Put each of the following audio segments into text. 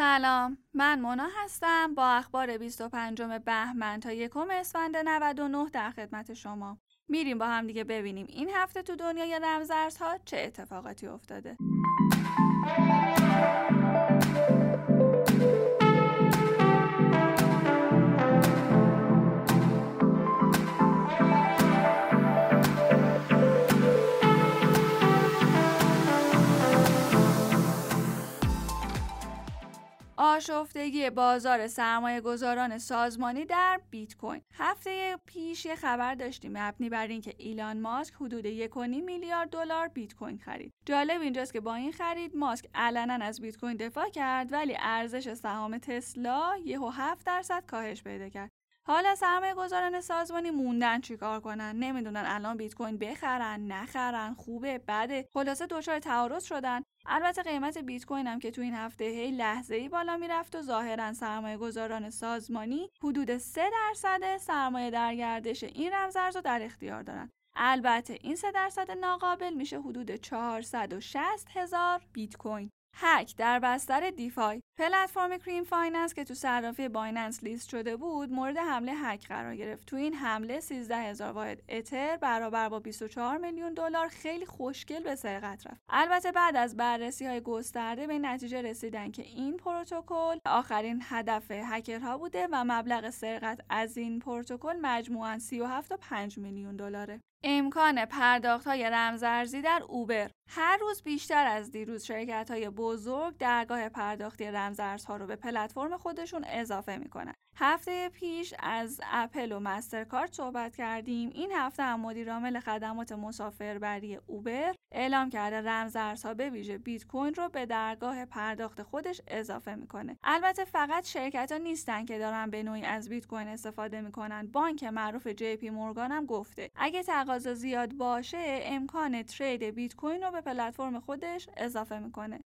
سلام. من مونا هستم. با اخبار 25 بهمن تا یکم اسفند 99 در خدمت شما. میریم با هم دیگه ببینیم این هفته تو دنیای رمزارزها چه اتفاقاتی افتاده. آشفتگی بازار سرمایه گذاران سازمانی در بیت کوین. هفته پیش یه خبر داشتیم مبنی بر اینکه ایلان ماسک حدود 1.5 میلیارد دلار بیت کوین خرید. جالب اینجاست که با این خرید ماسک علنا از بیت کوین دفاع کرد ولی ارزش سهام تسلا یهو 7 درصد کاهش پیدا کرد. حالا سرمایه گذاران سازمانی موندن چیکار کنن؟ نمی‌دونن الان بیت کوین بخرن نخرن خوبه بده. خلاصه دچار تعارض شدن. البته قیمت بیت کوین هم که تو این هفته هی لحظه ای بالا می‌رفت و ظاهرا سرمایه گذاران سازمانی حدود 3 درصد سرمایه در گردش این رمزارز رو در اختیار دارن. البته این 3 درصد ناقابل میشه حدود 460 هزار بیت کوین. هک در بستر DeFi. پلتفرم Cream Finance که تو صرافی بایننس لیست شده بود مورد حمله هک قرار گرفت. تو این حمله 13 هزار واحد اتر برابر با 24 میلیون دلار خیلی خوشگل به سرقت رفت. البته بعد از بررسی های گسترده به نتیجه رسیدن که این پروتکل آخرین هدف هکرها بوده و مبلغ سرقت از این پروتکل مجموعاً 37.5 میلیون دلاره. امکان پرداخت های رمزارزی در اوبر. هر روز بیشتر از دیروز شرکت های بزرگ درگاه پرداختی رمزارزها رو به پلتفرم خودشون اضافه می‌کنن. هفته پیش از اپل و مسترکارد صحبت کردیم. این هفته هم مدیرعامل خدمات مسافربری اوبر اعلام کرده رمزارزها به ویژه بیت کوین رو به درگاه پرداخت خودش اضافه می‌کنه. البته فقط شرکت ها نیستن که دارن به نوعی از بیت کوین استفاده می‌کنن. بانک معروف جی پی مورگان هم گفته. اگه تقاضا زیاد باشه امکان ترید بیت کوین رو به پلتفرم خودش اضافه می‌کنه.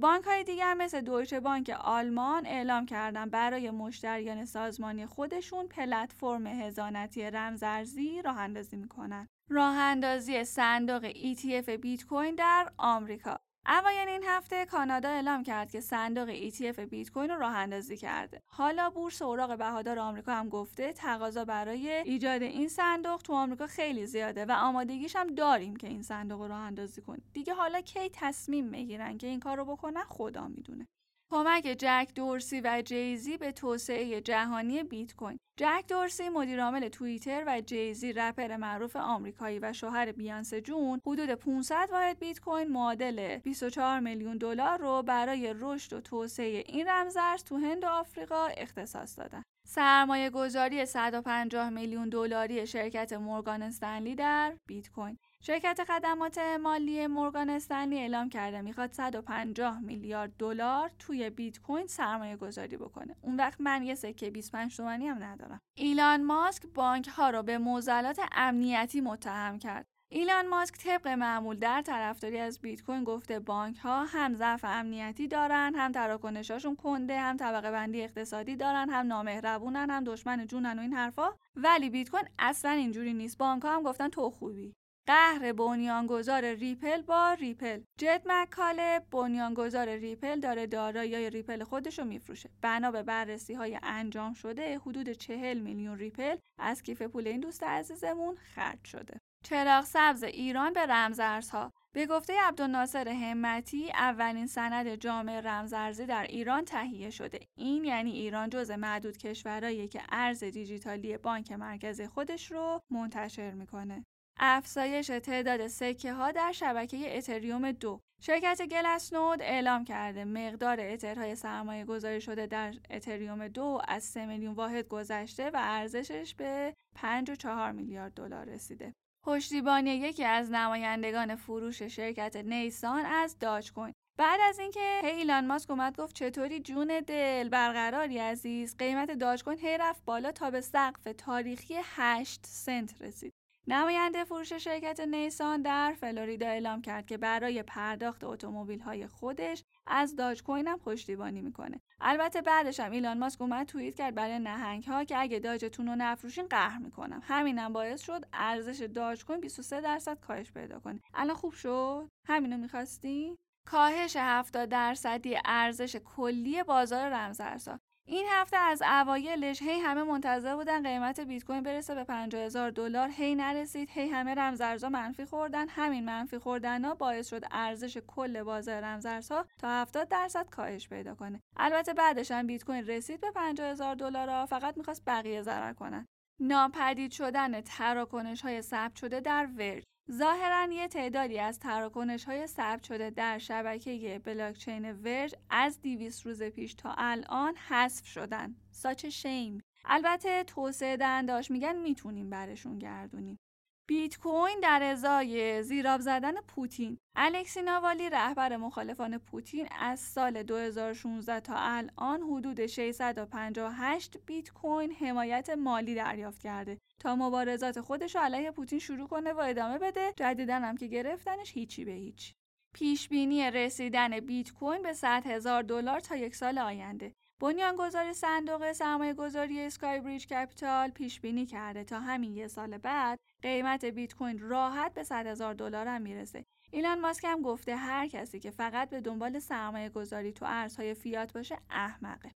بانک های دیگر مثل دویچه بانک آلمان اعلام کردن برای مشتریان سازمانی خودشون پلتفرم هزانتی رمزارزی راه اندازی می‌کنن. راه اندازی صندوق ETF بیت کوین در آمریکا اوایل این هفته کانادا اعلام کرد که صندوق ETF بیت کوین رو راه اندازی کرده. حالا بورس اوراق بهادار آمریکا هم گفته تقاضا برای ایجاد این صندوق تو آمریکا خیلی زیاده و آمادگیش هم داریم که این صندوق رو راه اندازی کنیم. دیگه حالا کی تصمیم می‌گیرن که این کار رو بکنن خدا می‌دونه. کمک جک دورسی و جیزی به توسعه جهانی بیت کوین جک دورسی مدیرعامل توییتر و جیزی رپر معروف آمریکایی و شوهر بیانس جون حدود 500 واحد بیت کوین معادل 24 میلیون دلار رو برای رشد و توسعه این رمزارز تو هند و آفریقا اختصاص دادن. سرمایه گذاری 150 میلیون دلاری شرکت مورگان استنلی در بیت کوین شرکت خدمات مالی مورگان استنلی اعلام کرده می‌خواد 150 میلیارد دلار توی بیت کوین سرمایه گذاری بکنه. اون وقت من یه سکه 25 تومانی هم ندارم. ایلان ماسک بانک ها رو به موزلات امنیتی متهم کرد. ایلان ماسک طبق معمول در طرفداری از بیت کوین گفته بانک ها هم ضعف امنیتی دارن هم تراکنشاشون کنده هم طبقه بندی اقتصادی دارن هم نامهربونن هم دشمن جونن و این حرفا. ولی بیت کوین اصلا اینجوری نیست. بانک ها هم گفتن تو خوبی. قهر بنیانگذار ریپل با ریپل. جد مک‌کیلب بنیانگذار ریپل داره دارایی ریپل خودش رو میفروشه. بنا به بررسی های انجام شده حدود چهل میلیون ریپل از کیف پول این دوست عزیزمون خرج شده. چراغ سبز ایران به رمزارزها. به گفته عبدالناصر همتی اولین سند جامع رمزارزی در ایران تهیه شده. این یعنی ایران جز معدود کشورهایی که ارز دیجیتالی بانک مرکزی خودش رو منتشر می‌کنه. افزایش تعداد سکه ها در شبکه اتریوم دو. شرکت گلسنود اعلام کرده مقدار اترهای سرمایه گذاری شده در اتریوم دو از 3 میلیون واحد گذشته و ارزشش به 5.4 میلیارد دلار رسیده. پشتیبانی یکی از نمایندگان فروش شرکت نیسان از داج کوین بعد از اینکه ایلان ماسک اومد گفت چطوری جون دل برقراری عزیز؟ قیمت داج کوین هی رفت بالا تا به سقف تاریخی 8 سنت رسید. نماینده فروش شرکت نیسان در فلوریدا اعلام کرد که برای پرداخت اتومبیل های خودش از داج کوین هم پشتیبانی می‌کنه. البته بعدش هم ایلان ماسک اومد توییت کرد برای نهنگ ها که اگه داجتون رو نفروشین قهر می‌کنم. همینم باعث شد ارزش داج کوین 23 درصد کاهش پیدا کنه. الان خوب شد؟ همینو می‌خواستی؟ کاهش 70 درصدی ارزش کلی بازار رمزارزها این هفته از اوایلش هی همه منتظر بودن قیمت بیت کوین برسه به 50 هزار دلار. هی نرسید هی همه رمزارزها منفی خوردن. همین منفی خوردن ها باعث شد ارزش کل بازار رمزارزها تا 70 درصد کاهش پیدا کنه. البته بعدش هم بیت کوین رسید به 50 هزار دلار فقط می‌خواست بقیه ضرر کنن. ناپدید شدن تراکنش های ثبت شده در ورج ظاهرا یه تعدادی از تراکنش های ثبت شده در شبکه بلاکچین ورج از 200 روز پیش تا الان حذف شدن. ساچ شیم. البته توسعه دهنداش میگن می‌تونیم برشون گردونیم. بیت کوین در ازای زیراب زدن پوتین. الکسی ناوالی رهبر مخالفان پوتین از سال 2016 تا الان حدود 658 بیت کوین حمایت مالی دریافت کرده. تا مبارزات خودش علیه پوتین شروع کنه و ادامه بده. جدیدن هم که گرفتنش هیچی به هیچ. پیش بینی رسیدن بیت کوین به 100 هزار دلار تا یک سال آینده. بنیانگذار صندوق سرمایه گذاری اسکای بریج کپیتال پیش بینی کرده تا همین یه سال بعد قیمت بیت کوین راحت به 100 هزار دلار هم می‌رسه. ایلان ماسک هم گفته هر کسی که فقط به دنبال سرمایه گذاری تو ارزهای فیات باشه احمقه.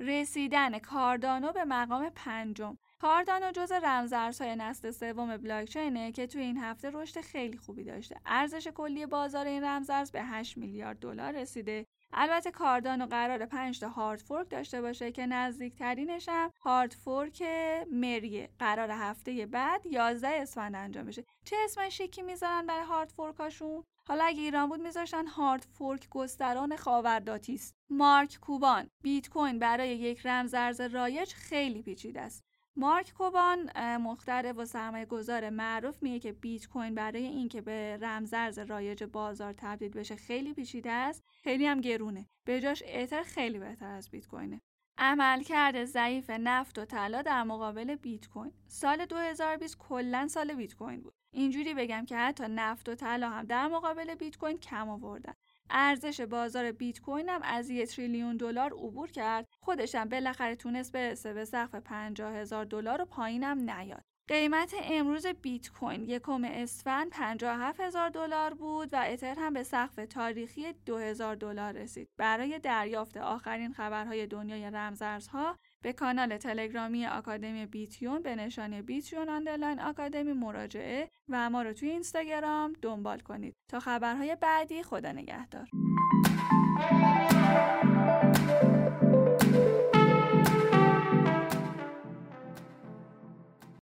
رسیدن کاردانو به مقام پنجم کاردانو جز رمزارزهای نسل سوم بلاکچینه که توی این هفته رشد خیلی خوبی داشته. ارزش کلی بازار این رمزارز به 8 میلیارد دلار رسیده البته کاردانو قرار 5 تا hard fork داشته باشه که نزدیکترینش هم hard fork مریه. قرار هفته بعد 11 اسفند انجام بشه. چه اسم شیکی می‌ذارن برای hard fork اشون؟ حالا اگه ایران بود میذاشتن hard fork گستران خاورداتی است. مارک کوبان بیت کوین برای یک رمز ارز رایج خیلی پیچیده است. مارک کوبان مخترع و سرمایه گذار معروف میگه که بیت کوین برای اینکه به رمزارز رایج بازار تبدیل بشه خیلی پیچیده است خیلی هم گرونه. به جاش اتر خیلی بهتر از بیت کوینه. عملکرد ضعیف نفت و طلا در مقابل بیت کوین. سال 2020 کلا سال بیت کوین بود. اینجوری بگم که حتی نفت و طلا هم در مقابل بیت کوین کم آوردن. ارزش بازار بیت کوین هم از یه تریلیون دلار عبور کرد خودش هم بالاخره تونست برسه به سقف 50 هزار دلار و پایینم نیاد قیمت امروز بیت کوین یکم اسفند 57 هزار دلار بود و اتر هم به سقف تاریخی 2000 دلار رسید. برای دریافت آخرین خبرهای دنیای رمزارزها به کانال تلگرامی آکادمی بیتیون به نشانی بیتیون آندرلاین آکادمی مراجعه و ما رو توی اینستاگرام دنبال کنید. تا خبرهای بعدی خدا نگهدار.